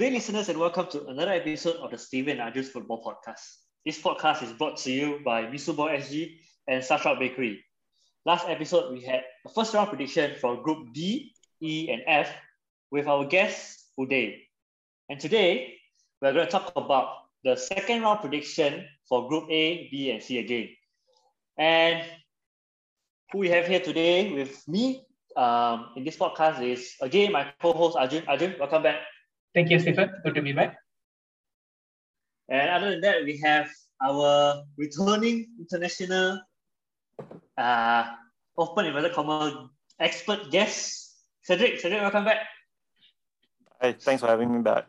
Good day, listeners, and welcome to another episode of the Stephen and Arjun's Football Podcast. This podcast is brought to you by Misuboy SG and Starstruck Bakery. Last episode, we had a first round prediction for Group D, E, and F with our guest, Uday. And today, we're going to talk about the second round prediction for Group A, B, and C again. And who we have here today with me um, in this podcast is, again, my co-host, Arjun. Arjun, welcome back. Thank you, Stephen. Good to be back. And other than that, we have our returning international uh, open inverted comma expert guest, Cedric. Cedric, welcome back. Hey, thanks for having me back.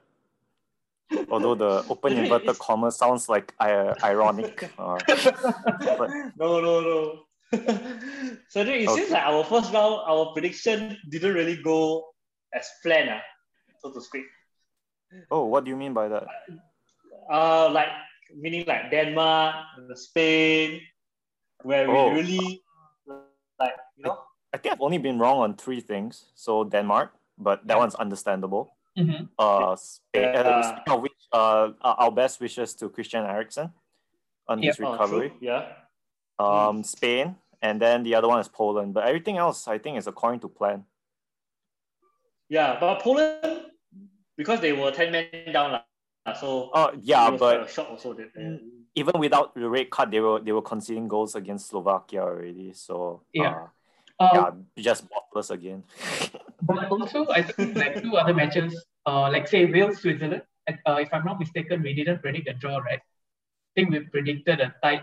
Although the open inverted comma sounds like uh, ironic. Uh, but... No, no, no. Cedric, it okay. seems like our first round, our prediction didn't really go as planned, uh, so to speak. Oh, what do you mean by that? Uh, like meaning like Denmark, Spain, where oh. we really like you know. I, I, think I've only been wrong on three things. So Denmark, but that yeah. one's understandable. Mm-hmm. Uh, Spain, yeah. uh, speaking of which, uh, our best wishes to Christian Eriksen on his oh, recovery. Oh, yeah. Um, mm. Spain, and then the other one is Poland. But everything else, I think, is according to plan. Yeah, but Poland because they were 10 men down. La, so uh, yeah, but shock also that, uh, even without the red card, they were they were conceding goals against Slovakia already. So yeah. Uh, yeah, just bottless again. but also, I think like two other matches, uh, like say Wales Switzerland. Uh, if I'm not mistaken, we didn't predict a draw, right? I think we predicted a tight.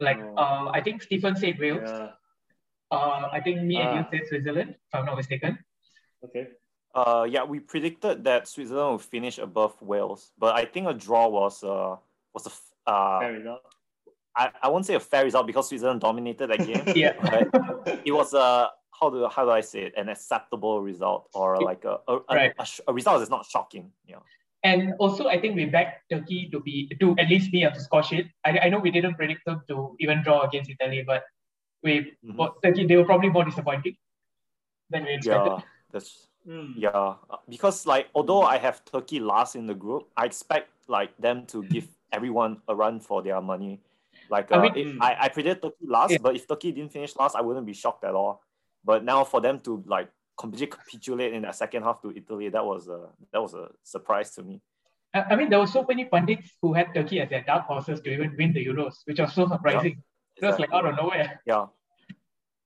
Like oh. uh, I think Stephen said Wales. Yeah. Uh, I think me and you ah. said Switzerland, if I'm not mistaken. Okay. Uh, yeah, we predicted that Switzerland would finish above Wales, but I think a draw was uh was a uh, fair result. I, I won't say a fair result because Switzerland dominated that game. yeah, it was a how do how do I say it an acceptable result or like a a, right. a, a, a result that's not shocking. Yeah. And also, I think we backed Turkey to be to at least be a score sheet. I, I know we didn't predict them to even draw against Italy, but we mm-hmm. Turkey they were probably more disappointing than we expected. Yeah, that's Mm. Yeah, uh, because like although I have Turkey last in the group, I expect like them to give everyone a run for their money. Like uh, I, mean, if, I I predict Turkey last, yeah. but if Turkey didn't finish last, I wouldn't be shocked at all. But now for them to like completely capitulate in the second half to Italy, that was a that was a surprise to me. I mean, there were so many pundits who had Turkey as their dark horses to even win the Euros, which was so surprising. Yeah, exactly. It was like out of nowhere. Yeah.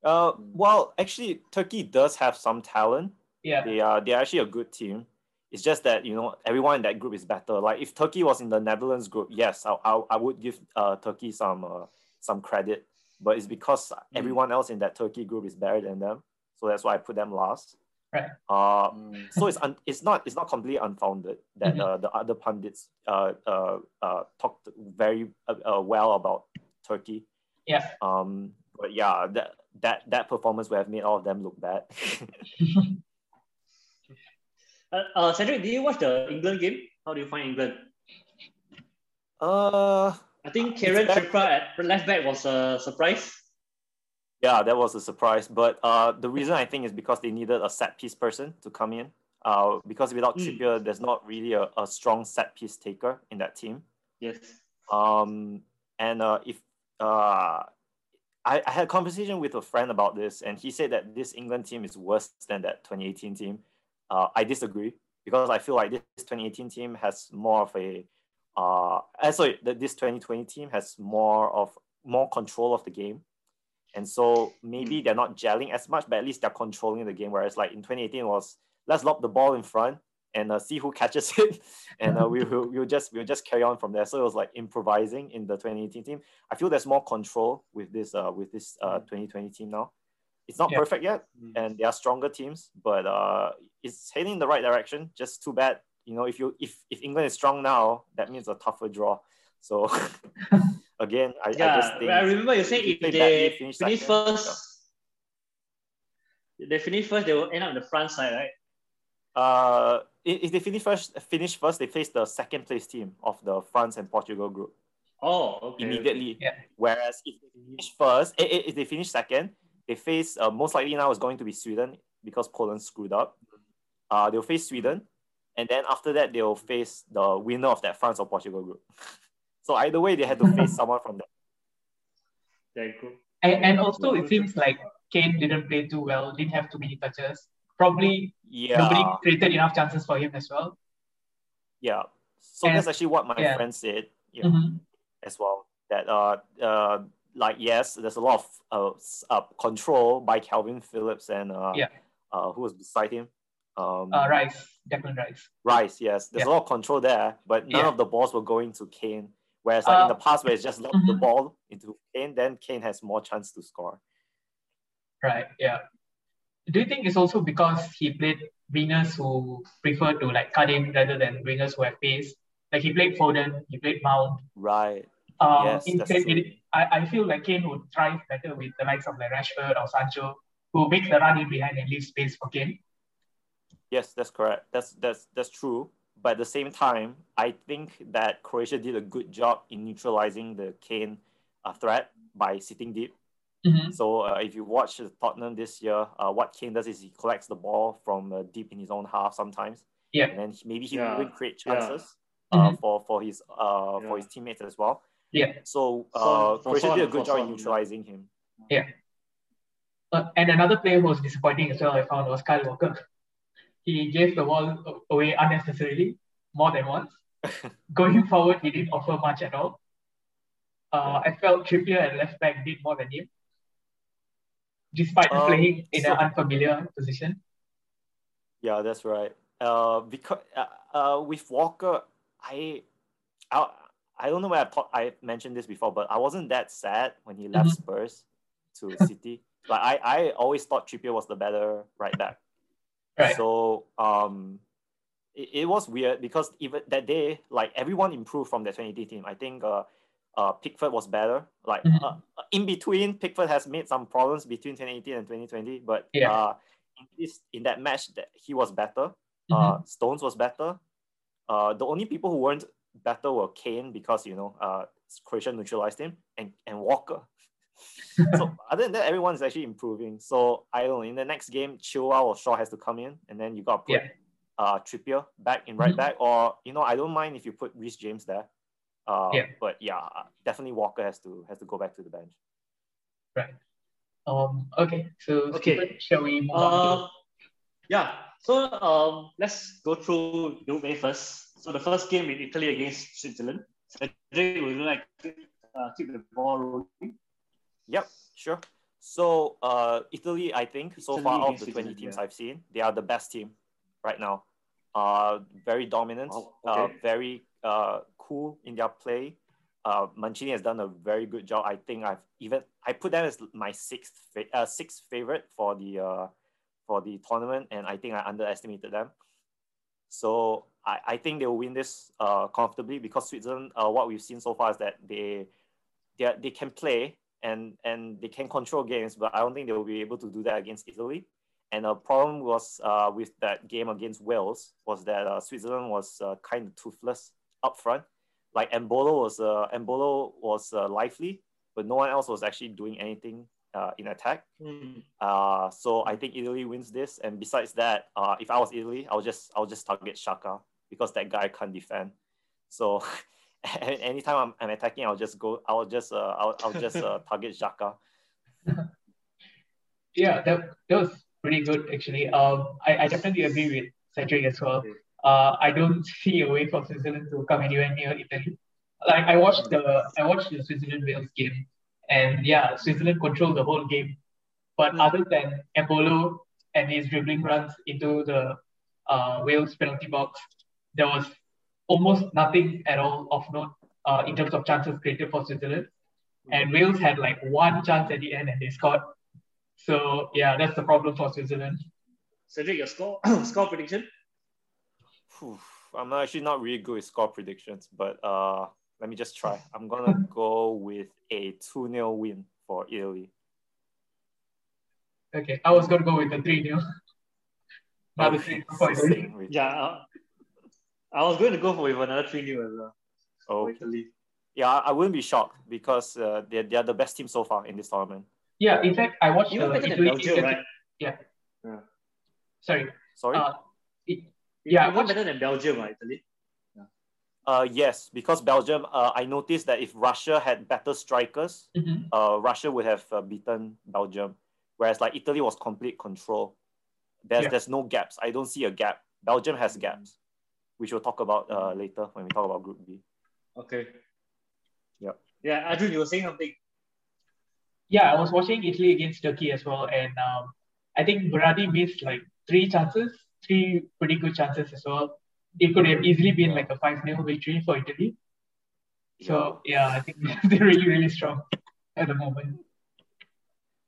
Uh, well, actually, Turkey does have some talent, yeah. They are they're actually a good team. It's just that you know everyone in that group is better. Like if Turkey was in the Netherlands group, yes, I I, I would give uh, Turkey some uh, some credit, but it's because mm. everyone else in that Turkey group is better than them. So that's why I put them last. Right. Uh, mm. so it's un- it's not it's not completely unfounded that mm-hmm. uh, the other pundits uh, uh, uh, talked very uh, uh, well about Turkey. Yeah. Um. But yeah, that that that performance would have made all of them look bad. Uh, uh, Cedric, did you watch the England game? How do you find England? Uh, I think Kieran Trippier at left back was a surprise. Yeah, that was a surprise. But uh, the reason I think is because they needed a set piece person to come in. Uh, because without mm. Trippier, there's not really a, a strong set piece taker in that team. Yes. Um, and uh, if uh, I, I had a conversation with a friend about this, and he said that this England team is worse than that 2018 team. Uh, I disagree because I feel like this 2018 team has more of a uh, eh, sorry, this 2020 team has more of more control of the game. And so maybe hmm. they're not gelling as much, but at least they're controlling the game. Whereas like in 2018 was let's lob the ball in front and uh, see who catches it, and uh, we will we'll just we'll just carry on from there. So it was like improvising in the 2018 team. I feel there's more control with this uh, with this uh, 2020 team now. It's not yeah. perfect yet, mm. and they are stronger teams, but uh, it's heading in the right direction. Just too bad you know, if you if if England is strong now, that means a tougher draw. So again, I, yeah, I just think I remember you saying if play they badly, finish, finish second, first, they finish first, they will end up in the front side, right? Uh, if if they finish first, finish first, they face the second place team of the France and Portugal group Oh, okay. immediately. Yeah. Whereas if they finish first, eh, eh, if they finish second, they face uh, most likely now is going to be Sweden because Poland screwed up. Uh, they'll face Sweden, and then after that they'll face the winner of that France or Portugal group. so either way, they had to face someone from that. Very good. And, and also, it seems like Kane didn't play too well, didn't have too many touches. Probably Yeah, nobody created enough chances for him as well. yeah. So And- that's actually what my yeah. friend said. Yeah. Mhm. as well. That uh uh like yes, there's a lot of uh, uh control by Kalvin Phillips and uh Yeah. uh who was beside him. Um Uh, Rice, Declan Rice. Rice, yes. There's Yeah. a lot of control there, but none Yeah. of the balls were going to Kane. Whereas like in the past where it's just lobbed the mhm. ball into Kane, then Kane has more chance to score. Right, yeah. Do you think it's also because he played wingers who prefer to like cut in rather than wingers who have pace? Like he played Foden, he played Mount. Right. Um, Yes, true. it, I, I feel like Kane would thrive better with the likes of like Rashford or Sancho, who makes the run in behind and leave space for Kane. Yes, that's correct. That's that's that's true. But at the same time, I think that Croatia did a good job in neutralizing the Kane uh, threat by sitting deep. Mhm. So uh, if you watch Tottenham this year, uh, what Kane does is he collects the ball from uh, deep in his own half sometimes, Yeah. and then maybe he Yeah. will even create Yeah. chances uh, Mhm. for for his uh, Yeah. for his teammates as well. Yeah. So uh, Croatia did a good job in yeah. neutralizing him. Uh, and another player who was disappointing as well, I found, was Kyle Walker. He gave the ball away unnecessarily, more than once. Going forward, he didn't offer much at all. Uh, I felt Trippier at left back did more than him, despite Um, playing in so- an unfamiliar position. Yeah, that's right. Uh, because uh, uh, with Walker, I, I, I don't know where I thought I mentioned this before, but I wasn't that sad when he left Mhm. Spurs to City. Like I, I always thought Trippier was the better right back. Right. So um, it, it was weird because even that day, like everyone improved from the 2018 team. I think uh, uh, Pickford was better. Like Mhm. uh, in between, Pickford has made some problems between 2018 and 2020, but Yeah. uh, in this in that match, that he was better. Mhm. Uh, Stones was better. Uh, the only people who weren't better were Kane because you know uh, Croatia neutralized him and, and Walker. so other than that, everyone is actually improving. So I don't know. In the next game, Chilwell or Shaw has to come in, and then you got to put Yeah. uh, Trippier back in right Mhm. back, or you know I don't mind if you put Reece James there. Uh, Yeah. But yeah, uh, definitely Walker has to has to go back to the bench. Right. Um, okay, so Okay. Stephen, shall we move on to Um, yeah. So um, let's go through Group A first. So the first game in Italy against Switzerland. Cedric, would you like to uh, keep the ball rolling? Yep, sure. So uh, Italy, I think so Italy far of the 20 teams yeah. I've seen, they are the best team right now. Uh, very dominant, Wow, uh, very uh, cool in their play. Uh, Mancini has done a very good job. I think I've even I put them as my sixth fa- uh, sixth favorite for the uh, for the tournament, and I think I underestimated them. So I, I think they will win this uh, comfortably because Switzerland, uh, what we've seen so far is that they they, are- they can play and and they can control games, but I don't think they will be able to do that against Italy. And the problem was uh, with that game against Wales was that uh, Switzerland was uh, kind of toothless up front. Like Embolo was uh, Embolo was uh, lively, but no one else was actually doing anything uh, in attack. Hmm. Uh, so I think Italy wins this. And besides that, uh, if I was Italy, I'll just I'll just target Xhaka because that guy can't defend. So anytime I'm, I'm attacking, I'll just go. I'll just uh, I'll, I'll just uh, target Xhaka. Yeah, that, that was pretty good actually. Um, I, I definitely agree with Cedric as well. Uh, I don't see a way for Switzerland to come anywhere near Italy. Like I watched the I watched the Switzerland Wales game, and yeah, Switzerland controlled the whole game. But Mm. other than Embolo and his dribbling runs into the uh, Wales penalty box, there was almost nothing at all of note uh, in terms of chances created for Switzerland. And Wales had like one chance at the end and they scored. So yeah, that's the problem for Switzerland. Cedric, your score score prediction? I'm actually not really good with score predictions, but uh, let me just try. I'm gonna go with a 2 0 win for Italy. Okay, I was gonna go with the three 0 Another three for Yeah, uh, I was going to go for with another 3 0 as well. Oh, for Italy. yeah, I wouldn't be shocked because uh, they're, they're the best team so far in this tournament. Yeah, in fact, I watched Even the better than Italy Belgium, right? Sorry. Sorry? Uh, it, Yeah, Even what's- better than Belgium, right, Italy? Uh, yes, because Belgium, uh, I noticed that if Russia had better strikers, mhm. uh, Russia would have uh, beaten Belgium, whereas like Italy was complete control. There's Yeah. there's no gaps. I don't see a gap. Belgium has gaps, which we'll talk about uh, later when we talk about Group B. Okay. Yep. Yeah, Arjun, you were saying something. Yeah, I was watching Italy against Turkey as well, and um, I think Berardi missed like three chances, three pretty good chances as well. It could have easily been like a 5 0 victory for Italy. So, yeah, I think they're really, really strong at the moment.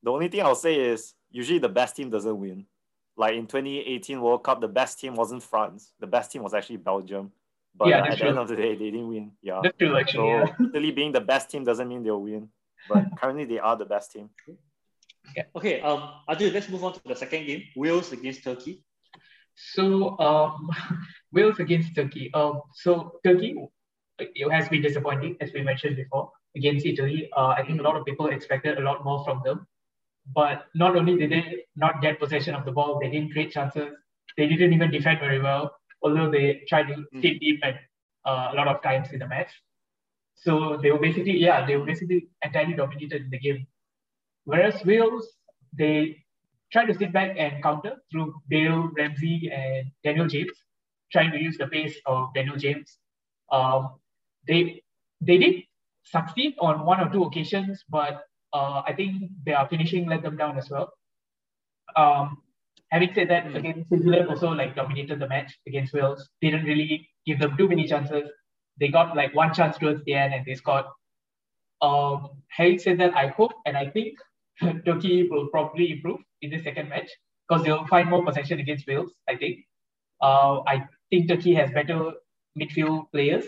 The only thing I'll say is usually the best team doesn't win. Like in 2018 World Cup, the best team wasn't France. The best team was actually Belgium. But Yeah, uh, that's at the end of the day, they didn't win. Yeah. That's true, actually. So yeah. Italy being the best team doesn't mean they'll win. But currently they are the best team. Okay, um, Arjun, let's move on to the second game Wales against Turkey. So um, Wales against Turkey. Um, so Turkey it has been disappointing, as we mentioned before, against Italy. Uh, I think a lot of people expected a lot more from them. But not only did they not get possession of the ball, they didn't create chances. They didn't even defend very well, although they tried to stay deep at uh, a lot of times in the match. So they were basically, yeah, they were basically entirely dominated in the game. Whereas Wales, they tried to sit back and counter through Bale, Ramsey, and Daniel James, trying to use the pace of Daniel James. Um, they they did succeed on one or two occasions, but uh, I think their finishing let them down as well. Um, having said that, Mm. again, Switzerland also like dominated the match against Wales. Didn't really give them too many chances. They got like one chance towards the end and they scored. Um, having said that, I hope and I think Turkey will probably improve in the second match because they'll find more possession against Wales. I think. Uh, I think Turkey has better midfield players.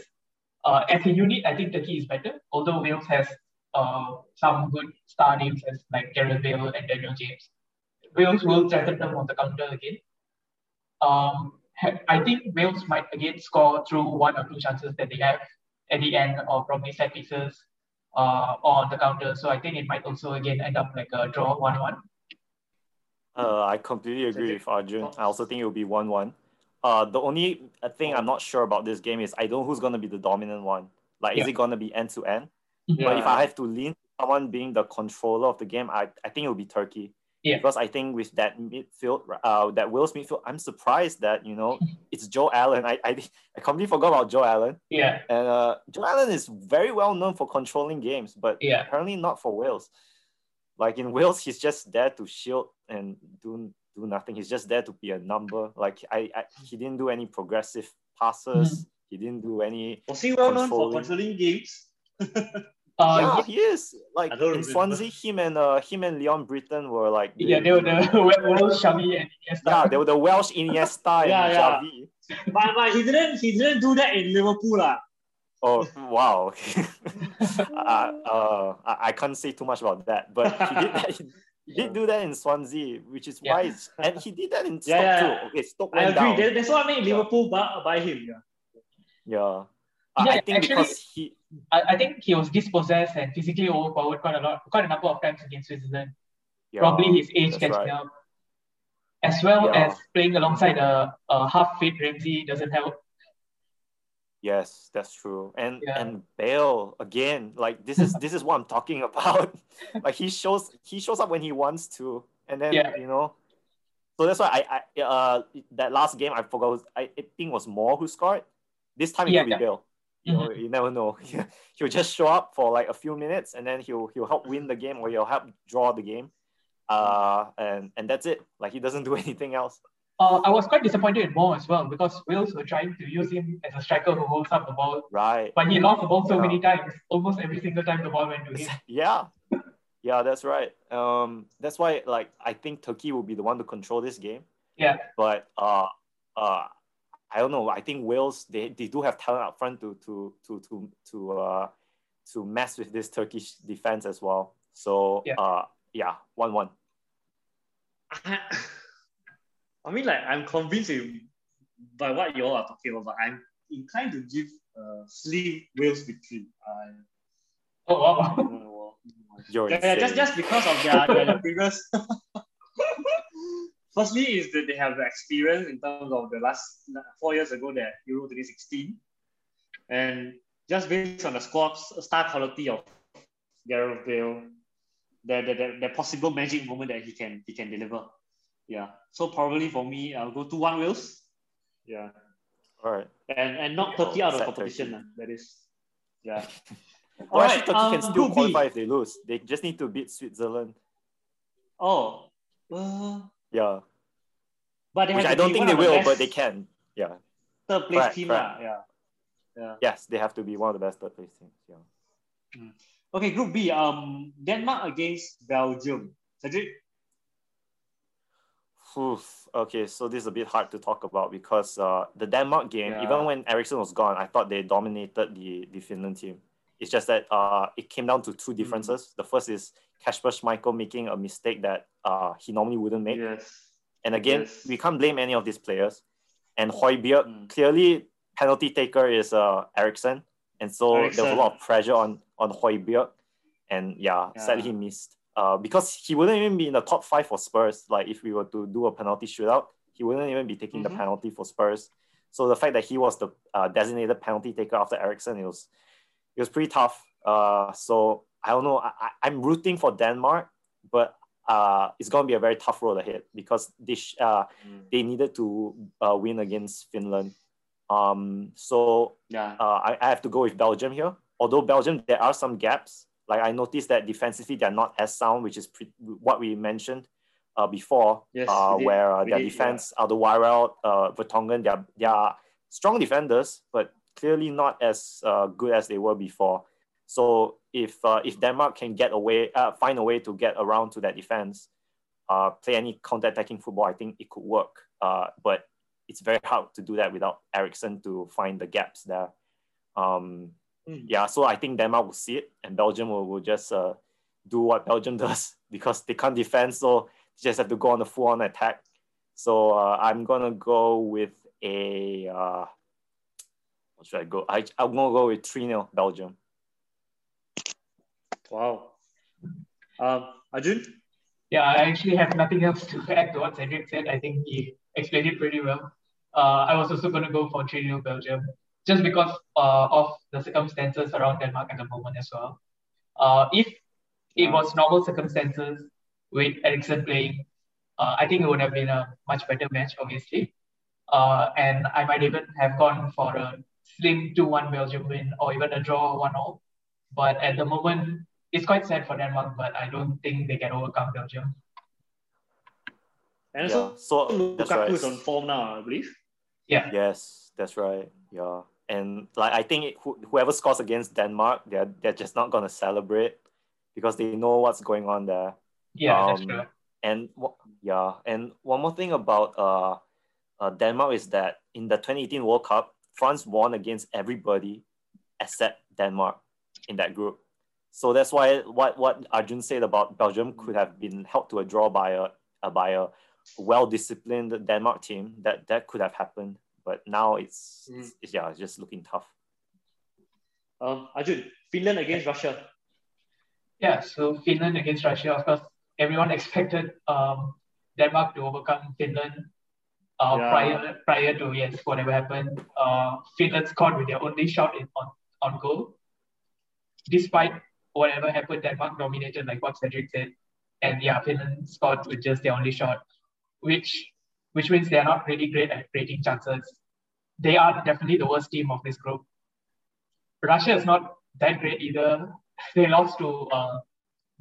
Uh, as a unit, I think Turkey is better. Although Wales has uh, some good star names as like Gareth Bale and Daniel James. Wales will threaten them on the counter again. Um, I think Wales might again score through one or two chances that they have at the end, or probably set pieces uh, on the counter. So I think it might also again end up like a draw one-one. Uh, I completely agree with Arjun. I also think it will be 1 1. Uh, the only thing I'm not sure about this game is I don't know who's going to be the dominant one. Like, is it going to be end to end? But if I have to lean someone being the controller of the game, I, I think it will be Turkey. Yeah. Because I think with that midfield, uh, that Wales midfield, I'm surprised that, you know, it's Joe Allen. I, I, I completely forgot about Joe Allen. Yeah, And uh, Joe Allen is very well known for controlling games, but Yeah. apparently not for Wales. Like in Wales, he's just there to shield and do do nothing. He's just there to be a number. Like I, I he didn't do any progressive passes. He didn't do any. Was he well known for Controlling. controlling games? uh, yeah, yeah, he is. Like in remember. Swansea, him and uh, him and Leon Britton were like. yeah, they were the Welsh, Xavi, and Iniesta. Yeah, they were the Welsh Iniesta Yeah, and yeah. Xavi. but, but he didn't he didn't do that in Liverpool. lah. Oh wow! uh, uh, I, I can't say too much about that, but he did that. In, he did do that in Swansea, which is why, it's, and he did that in Yeah, Stoke yeah. too. Okay, Stoke I went agree. down. That, that's what made Yeah. Liverpool buy, buy him. Yeah. Yeah, Uh, I Yeah, think actually- because he, I, I think he was dispossessed and physically overpowered quite a lot, quite a number of times against Switzerland. yeah, Probably his age catching right. up. As well Yeah. as playing alongside a, a half fit Ramsey doesn't help. Yes, that's true. And Yeah. and Bale again, like this is this is what I'm talking about. like he shows he shows up when he wants to, and then Yeah. you know. So that's why I, I uh that last game I forgot was, I, I think was Moore who scored. This time it Yeah, could be yeah. Bale. You know, you never know. he'll just show up for like a few minutes and then he'll he'll help win the game or he'll help draw the game. Uh and and that's it. Like he doesn't do anything else. Uh, I was quite disappointed in Moore as well because Wales were trying to use him as a striker who holds up the ball, Right. but he lost the ball so Yeah. many times. Almost every single time the ball went to him. yeah yeah that's right um that's why like i think turkey will be the one to control this game Yeah, but uh uh I don't know. I think Wales they, they do have talent up front to to to to to uh to mess with this Turkish defense as well. So yeah, uh, yeah, one one. I mean, like I'm convinced by what you all are talking about, I'm inclined to give uh, slim Wales victory. Uh, oh wow! yeah, yeah, just just because of their, their previous. Firstly, is that they have the experience in terms of the last four years ago that Euro 2016, and just based on the squad star quality of Gareth Bale, the, the, the, the possible magic moment that he can he can deliver. Yeah. So probably for me, I'll go to one Wales. Yeah. All right. And and not Turkey out of competition. Uh, that is. Yeah. All right. Turkey um, can still qualify B. if they lose. They just need to beat Switzerland. Oh. Uh, yeah. But Which I don't think they will, but they can. Yeah. Third place right, team. Right. Yeah. Yeah. Yes, they have to be one of the best third place teams. Yeah. Mm. Okay, Group B. Um, Denmark against Belgium. Cedric. Oof. Okay, so this is a bit hard to talk about because uh, the Denmark game, yeah. even when Eriksen was gone, I thought they dominated the, the Finland team. It's just that uh, it came down to two differences. Mm. The first is Kasper Schmeichel making a mistake that uh, he normally wouldn't make. Yes. And again, yes. we can't blame any of these players. And Højbjerg, mm. clearly penalty taker is uh, Eriksen. And so Eriksen. there was a lot of pressure on, on Højbjerg. And yeah, yeah. sadly he missed. Uh, because he wouldn't even be in the top five for Spurs. Like if we were to do a penalty shootout, he wouldn't even be taking mm-hmm. the penalty for Spurs. So the fact that he was the uh, designated penalty taker after Eriksen, it was it was pretty tough. Uh, so I don't know. I, I'm rooting for Denmark, but uh, it's going to be a very tough road ahead because they uh, mm. they needed to uh, win against Finland. Um, so yeah, uh, I, I have to go with Belgium here. Although Belgium, there are some gaps. Like I noticed that defensively they're not as sound, which is pre- what we mentioned uh, before, yes, uh, where uh, their did, defense, yeah. Alderweireld, uh, Vertonghen, they're, they're strong defenders, but clearly not as uh, good as they were before. So if uh, if Denmark can get away, uh, find a way to get around to that defense, uh, play any counter-attacking football, I think it could work. Uh, but it's very hard to do that without Eriksen to find the gaps there. Um, mm. Yeah, so I think Denmark will see it, and Belgium will, will just uh, do what Belgium does because they can't defend, so they just have to go on the full-on attack. So uh, I'm gonna go with a. What should I go? I, I'm gonna go with 3 0 Belgium. Wow. Um, Arjun? Yeah, I actually have nothing else to add to what Cedric said. I think he explained it pretty well. Uh, I was also going to go for 3 0 Belgium just because uh, of the circumstances around Denmark at the moment as well. Uh, if it was normal circumstances with Eriksen playing, uh, I think it would have been a much better match, obviously. Uh, and I might even have gone for a slim 2 1 Belgium win or even a draw 1 0. But at the moment, it's quite sad for Denmark, but I don't think they can overcome Belgium. And yeah, so Lukaku right. is on form now, I believe. Yeah. Yes, that's right. Yeah, and like I think it, wh- whoever scores against Denmark, they're they're just not gonna celebrate because they know what's going on there. Yeah, um, that's true. And yeah, and one more thing about uh, uh, Denmark is that in the 2018 World Cup, France won against everybody except Denmark in that group. So that's why what what Arjun said about Belgium could have been held to a draw by a, a by a well-disciplined Denmark team. That that could have happened, but now it's, mm. it's, it's yeah, it's just looking tough. Um, Arjun, Finland against Russia. Yeah, so Finland against Russia. Of course, everyone expected um, Denmark to overcome Finland uh, yeah. prior prior to yes whatever happened. Uh, Finland scored with their only shot in, on on goal, despite whatever happened, Denmark dominated, like what Cedric said. And yeah, Finland scored with just their only shot, which which means they're not really great at creating chances. They are definitely the worst team of this group. Russia is not that great either. They lost to a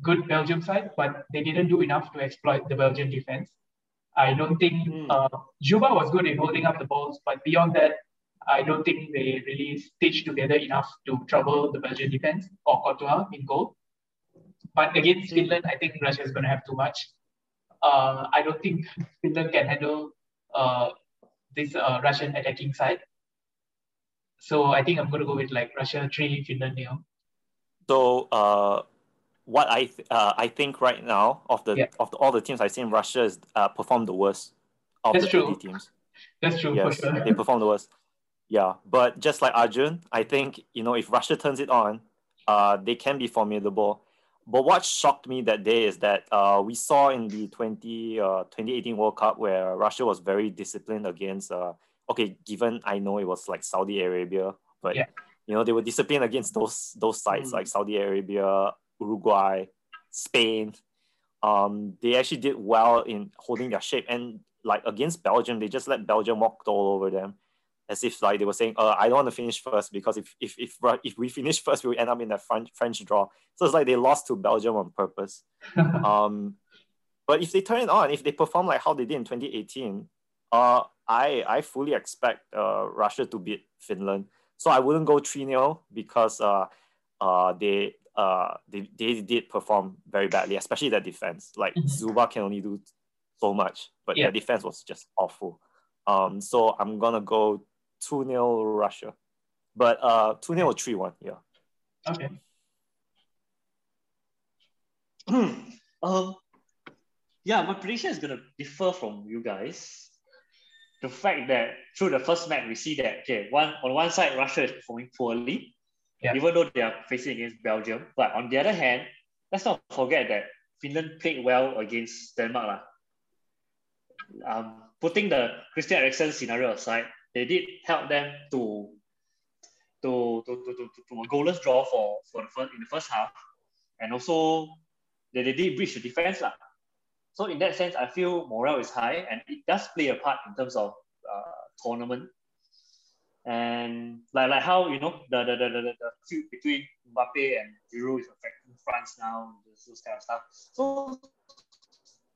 good Belgium side, but they didn't do enough to exploit the Belgian defense. I don't think mm. uh, Dzyuba was good in holding up the balls, but beyond that, I don't think they really stitched together enough to trouble the Belgian defense or Courtois in goal. But against Finland, I think Russia is going to have too much. Uh, I don't think Finland can handle uh, this uh, Russian attacking side. So I think I'm going to go with like Russia three, Finland nil. So uh, what I th- uh, I think right now of the yeah. of the, all the teams I've seen, Russia is uh, performed the worst of That's the true. teams. That's true. Yes, sure. they perform the worst. Yeah, but just like Arjun, I think you know if Russia turns it on, uh, they can be formidable. But what shocked me that day is that uh, we saw in the 20, uh, 2018 World Cup where Russia was very disciplined against, uh, okay, given I know it was like Saudi Arabia, but yeah. you know, they were disciplined against those those sides mm. like Saudi Arabia, Uruguay, Spain. Um, they actually did well in holding their shape. And like against Belgium, they just let Belgium walk all over them as if like they were saying, uh, I don't want to finish first because if if if, if we finish first, we will end up in the French French draw. So it's like they lost to Belgium on purpose. um, but if they turn it on, if they perform like how they did in 2018, uh, I I fully expect uh, Russia to beat Finland. So I wouldn't go 3-0 because uh, uh, they uh, they, they did perform very badly, especially their defense. Like mm-hmm. Can only do so much, but yeah. their defense was just awful. Um, so I'm gonna go 2 0 Russia. But uh 2 0 or 3 1, yeah. Okay. um yeah, my prediction is gonna differ from you guys. The fact that through the first match we see that okay, one on one side Russia is performing poorly, yeah. even though they are facing against Belgium. But on the other hand, let's not forget that Finland played well against Denmark. Lah. Um, putting the Christian Eriksen scenario aside, they did help them to to to to, to, to a goalless draw for, for the first in the first half. And also they, they did breach the defense. Lah. So in that sense, I feel morale is high and it does play a part in terms of uh, tournament. And like, like how you know the the, the, the, the feud between Mbappe and Giroud is affecting France now, those kind of stuff. So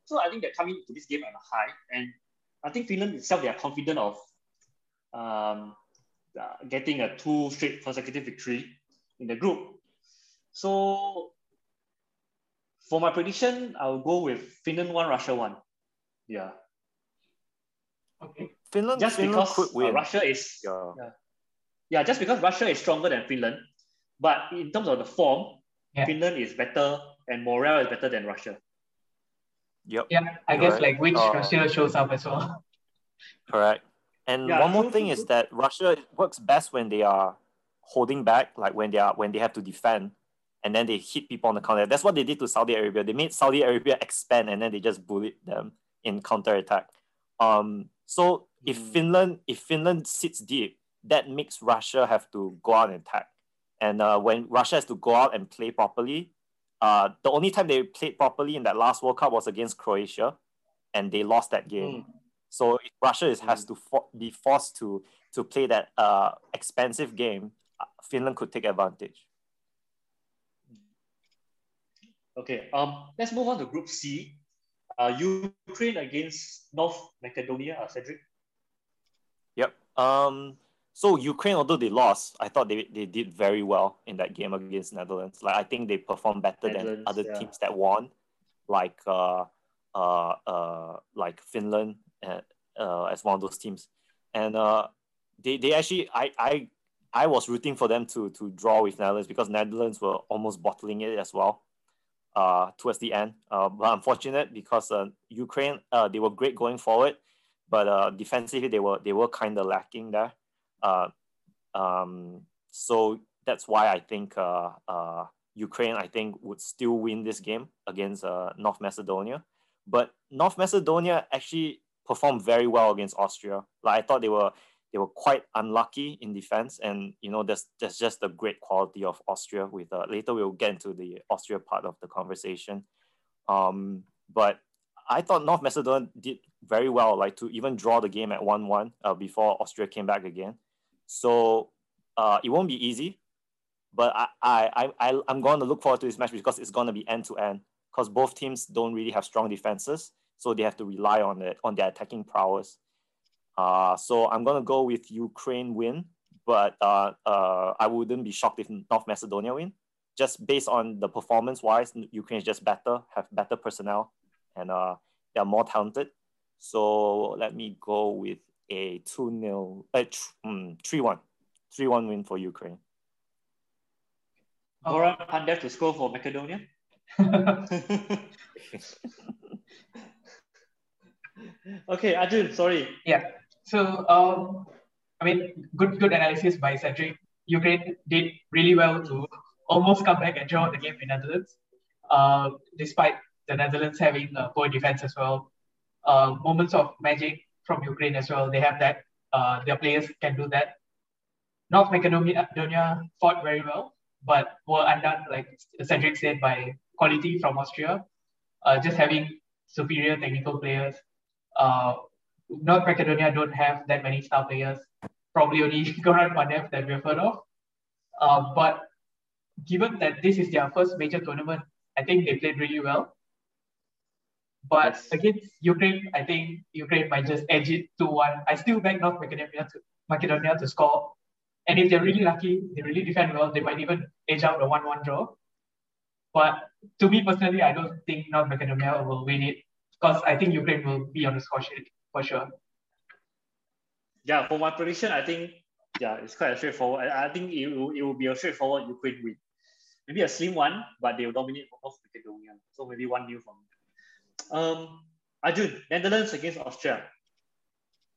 so I think they're coming to this game at a high, and I think Finland itself they are confident of um, uh, getting a two straight consecutive victory in the group. So for my prediction, I'll go with Finland one, Russia one. Yeah. Okay. Finland just Finland because could win. Uh, Russia is yeah. yeah. yeah just because Russia is stronger than Finland, but in terms of the form, yeah. Finland is better and morale is better than Russia. Yep. Yeah, I guess like which uh, Russia shows up as well. Correct. And yeah, one more thing is that Russia works best when they are holding back, like when they are when they have to defend, and then they hit people on the counter. That's what they did to Saudi Arabia. They made Saudi Arabia expand, and then they just bullied them in counter attack. Um, so if mm. Finland if Finland sits deep, that makes Russia have to go out and attack. And uh, when Russia has to go out and play properly, uh, the only time they played properly in that last World Cup was against Croatia, and they lost that game. Mm. So if Russia is, has mm. to for, be forced to to play that uh, expensive game, uh, Finland could take advantage. Okay, um, let's move on to Group C. Uh, Ukraine against North Macedonia, uh, Cedric. Yep. Um, so Ukraine, although they lost, I thought they, they did very well in that game against Netherlands. Like I think they performed better than other yeah. teams that won, like uh, uh, uh, like Finland uh, as one of those teams, and uh, they they actually I I I was rooting for them to to draw with Netherlands because Netherlands were almost bottling it as well. Uh, towards the end, uh, but unfortunate because uh, Ukraine uh, they were great going forward, but uh, defensively they were they were kind of lacking there. Uh, um, so that's why I think uh, uh, Ukraine I think would still win this game against uh, North Macedonia. But North Macedonia actually performed very well against Austria. Like I thought they were they were quite unlucky in defense, and you know that's that's just the great quality of Austria. With uh, later we'll get into the Austria part of the conversation. Um, but I thought North Macedonia did very well, like to even draw the game at one-one uh, before Austria came back again. So uh, it won't be easy, but I I I I'm going to look forward to this match because it's going to be end to end because both teams don't really have strong defenses so they have to rely on it on their attacking prowess. Uh, so I'm gonna go with Ukraine win, but uh, uh, I wouldn't be shocked if North Macedonia win. Just based on the performance wise, Ukraine is just better, have better personnel, and uh, they're more talented. So let me go with a 2 0, uh, 3 1. 3 1 win for Ukraine. Goran Pandev to score for Macedonia. okay, Arjun, sorry. Yeah. So, um, I mean, good good analysis by Cedric. Ukraine did really well to almost come back and draw the game in the Netherlands, uh, despite the Netherlands having a poor defense as well. Uh, moments of magic from Ukraine as well. They have that. Uh, their players can do that. North Macedonia fought very well, but were undone, like Cedric said, by quality from Austria. Uh, just having superior technical players. North Macedonia don't have that many star players. Probably only Goran Pandev that we've heard of. Uh, but given that this is their first major tournament, I think they played really well. But against Ukraine, I think Ukraine might just edge it 2 1. I still back North Macedonia to, Macedonia to score. And if they're really lucky, they really defend well, they might even edge out a 1 1 draw. But to me personally, I don't think North Macedonia will win it because I think Ukraine will be on the score sheet for sure. Yeah, for my prediction, I think yeah, it's quite a straightforward. I, I think it will, it will be a straightforward Ukraine win. Maybe a slim one, but they will dominate North Macedonia. So maybe one new from um, Arjun, Netherlands against Austria.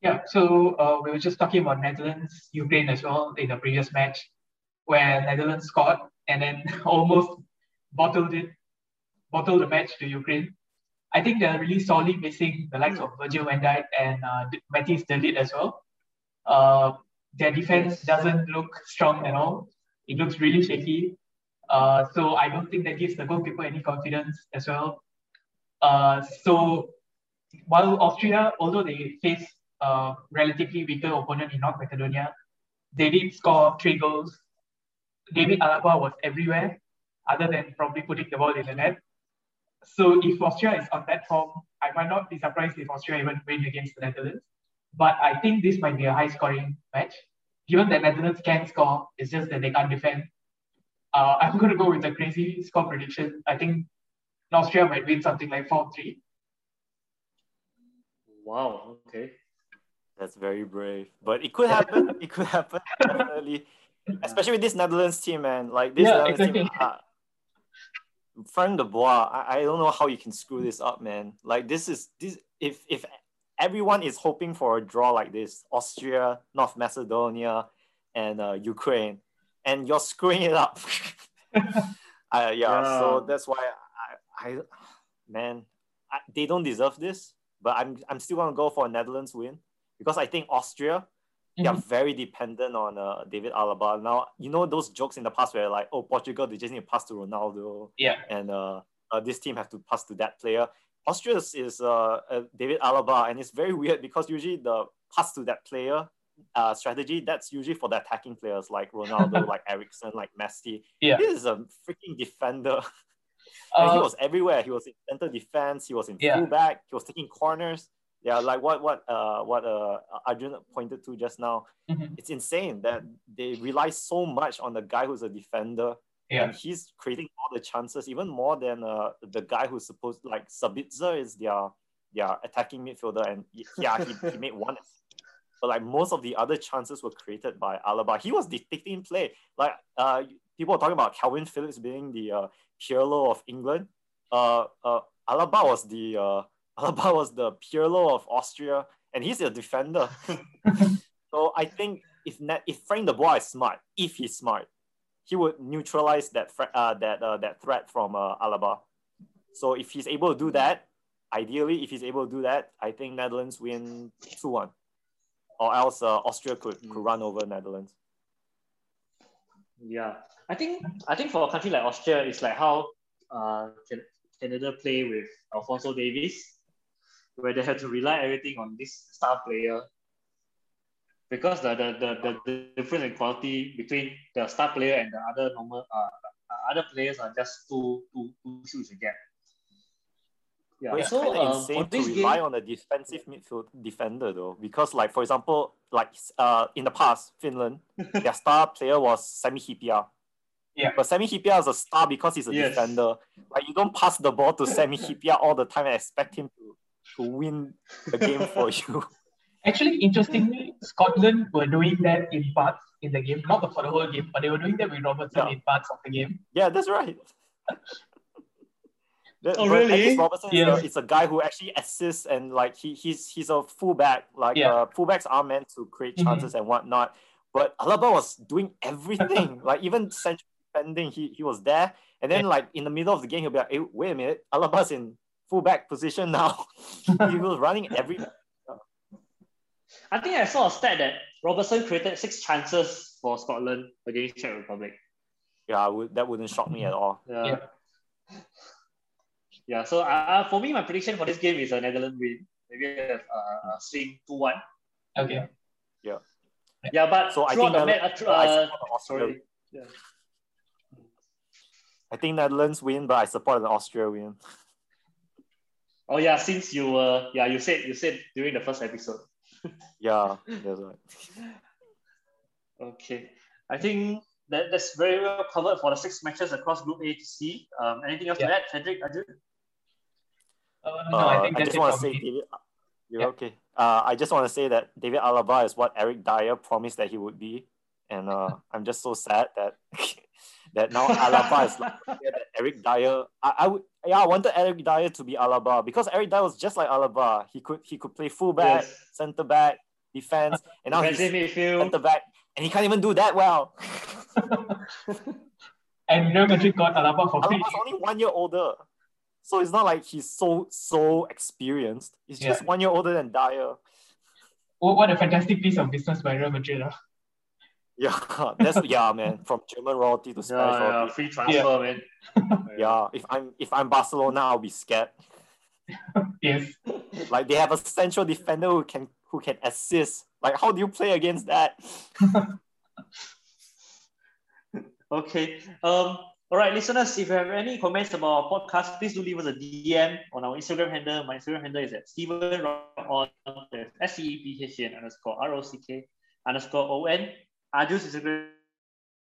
Yeah, so uh, we were just talking about Netherlands, Ukraine as well in the previous match, where Netherlands scored and then almost bottled it, bottled the match to Ukraine. I think they're really sorely missing the likes of Virgil van Dijk and uh, Matthijs de Ligt as well. Uh, their defense doesn't look strong at all. It looks really shaky. Uh, so I don't think that gives the goalkeeper any confidence as well. Uh, so while Austria, although they face a relatively weaker opponent in North Macedonia, they did score three goals. David Alaba was everywhere, other than probably putting the ball in the net. So if Austria is on that form, I might not be surprised if Austria even win against the Netherlands. But I think this might be a high scoring match. Given that Netherlands can score, it's just that they can't defend. Uh, I'm going to go with a crazy score prediction. I think Austria might win something like 4 3. Wow, okay. That's very brave. But it could happen. it could happen, definitely. Especially with this Netherlands team, man. Like this yeah, Netherlands exactly. team. Uh, Frank de Boer, I, I don't know how you can screw this up, man. Like this is this if if everyone is hoping for a draw like this, Austria, North Macedonia, and uh, Ukraine, and you're screwing it up. uh, yeah, yeah, so that's why I, I, man, I, they don't deserve this, but I'm I'm still gonna go for a Netherlands win because I think Austria mm-hmm. they are mm-hmm. very dependent on uh, David Alaba. Now you know those jokes in the past where like oh Portugal they just need to pass to Ronaldo, yeah, and uh, uh this team have to pass to that player. Austria is uh, uh, David Alaba, and it's very weird because usually the pass to that player uh, strategy that's usually for the attacking players like Ronaldo, like Eriksen, like Messi. Yeah, this is a freaking defender. He was everywhere. He was in center defense. He was in yeah. fullback. He was taking corners. Yeah, like what what uh what uh Arjun pointed to just now. Mm-hmm. It's insane that they rely so much on the guy who's a defender. Yeah. And he's creating all the chances, even more than uh, the guy who's supposed like Sabitzer is their their attacking midfielder, and yeah, he, he made one. But like most of the other chances were created by Alaba. He was dictating play. Like uh, people are talking about Kalvin Phillips being the uh, Pirlo of England. Uh, uh, Alaba was the uh, Alaba was the Pirlo of Austria, and he's a defender. so I think if net, if Frank de Boer is smart, if he's smart, he would neutralize that uh, that uh, that threat from uh, Alaba. So if he's able to do that, ideally, if he's able to do that, I think Netherlands win two one, or else uh, Austria could, could run over Netherlands. Yeah, I think I think for a country like Austria, it's like how uh, Canada play with Alfonso Davies, where they have to rely everything on this star player. Because the the, the, the difference in quality between the star player and the other normal uh, other players are just too too too huge again. Yeah, but it's so, kind of um, insane to rely game, on a defensive midfield defender though, because like for example, like uh in the past, Finland, their star player was Sami Hyypiä, yeah. But Sami Hyypiä is a star because he's a yes. defender. Like you don't pass the ball to Sami Hyypiä all the time and expect him to, to win the game for you. Actually, interestingly, Scotland were doing that in parts in the game, not for the whole game, but they were doing that with Robertson Yeah. in parts of the game. Yeah, that's right. That- Oh, really? Alex Robertson is, a, is a guy who actually assists and like he he's he's a fullback. Like Yeah. uh, fullbacks are meant to create Mhm. chances and whatnot. But Alaba was doing everything. like even central defending, he he was there. And then like in the middle of the game, he'll be like, hey, wait a minute, Alaba's in fullback position now. he was running every I think I saw a stat that Robertson created six chances for Scotland against Czech Republic. yeah, I would, that wouldn't shock me at all. Yeah. Yeah. Yeah, so uh, for me, my prediction for this game is a Netherlands win. Maybe a uh, swing 2 1. Okay. Yeah, Yeah, but So I think the Nether- match, uh, I uh, support Austria. sorry. Yeah. I think Netherlands win, but I support the Austria win. Oh yeah, since you uh yeah you said you said during the first episode. Yeah, that's right. Okay, I think that, that's very well covered for the six matches across Group A to C. Um, anything else Yeah. to add, Cedric? Arjun? Uh, no, I Uh, think I that's just it want to say, me. David, you're Yeah. okay. Uh, I just want to say that David Alaba is what Eric Dier promised that he would be, and uh, I'm just so sad that that now Alaba is like Eric Dier. I, I would yeah, I wanted Eric Dier to be Alaba because Eric Dier was just like Alaba. He could he could play fullback, Yes. centre back, defense, and now he's midfield. centre back, and he can't even do that well. And Real Madrid got Alaba for free. Only one year older. So it's not like he's so so experienced. He's just Yeah. one year older than Dier. Oh, what a fantastic piece of business by Real Madrid. ah. Yeah, that's yeah, man. From German royalty to Spanish Yeah, yeah, royalty. free transfer, man. Yeah, if I'm if I'm Barcelona, I'll be scared. Yes. Like they have a central defender who can who can assist. Like how do you play against that? Okay. Um. All right, listeners. If you have any comments about our podcast, please do leave us a DM on our Instagram handle. My Instagram handle is at Stephen on S C E P H E N underscore R O C K underscore O N. Arjun's Instagram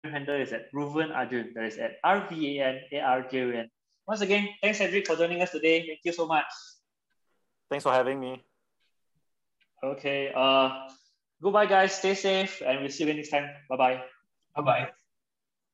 handle is at Ruven Arjun. That is at R V A N A R J O N. Once again, thanks Cedric for joining us today. Thank you so much. Thanks for having me. Okay. Uh. Goodbye, guys. Stay safe, and we'll see you next time. Bye bye. Bye bye.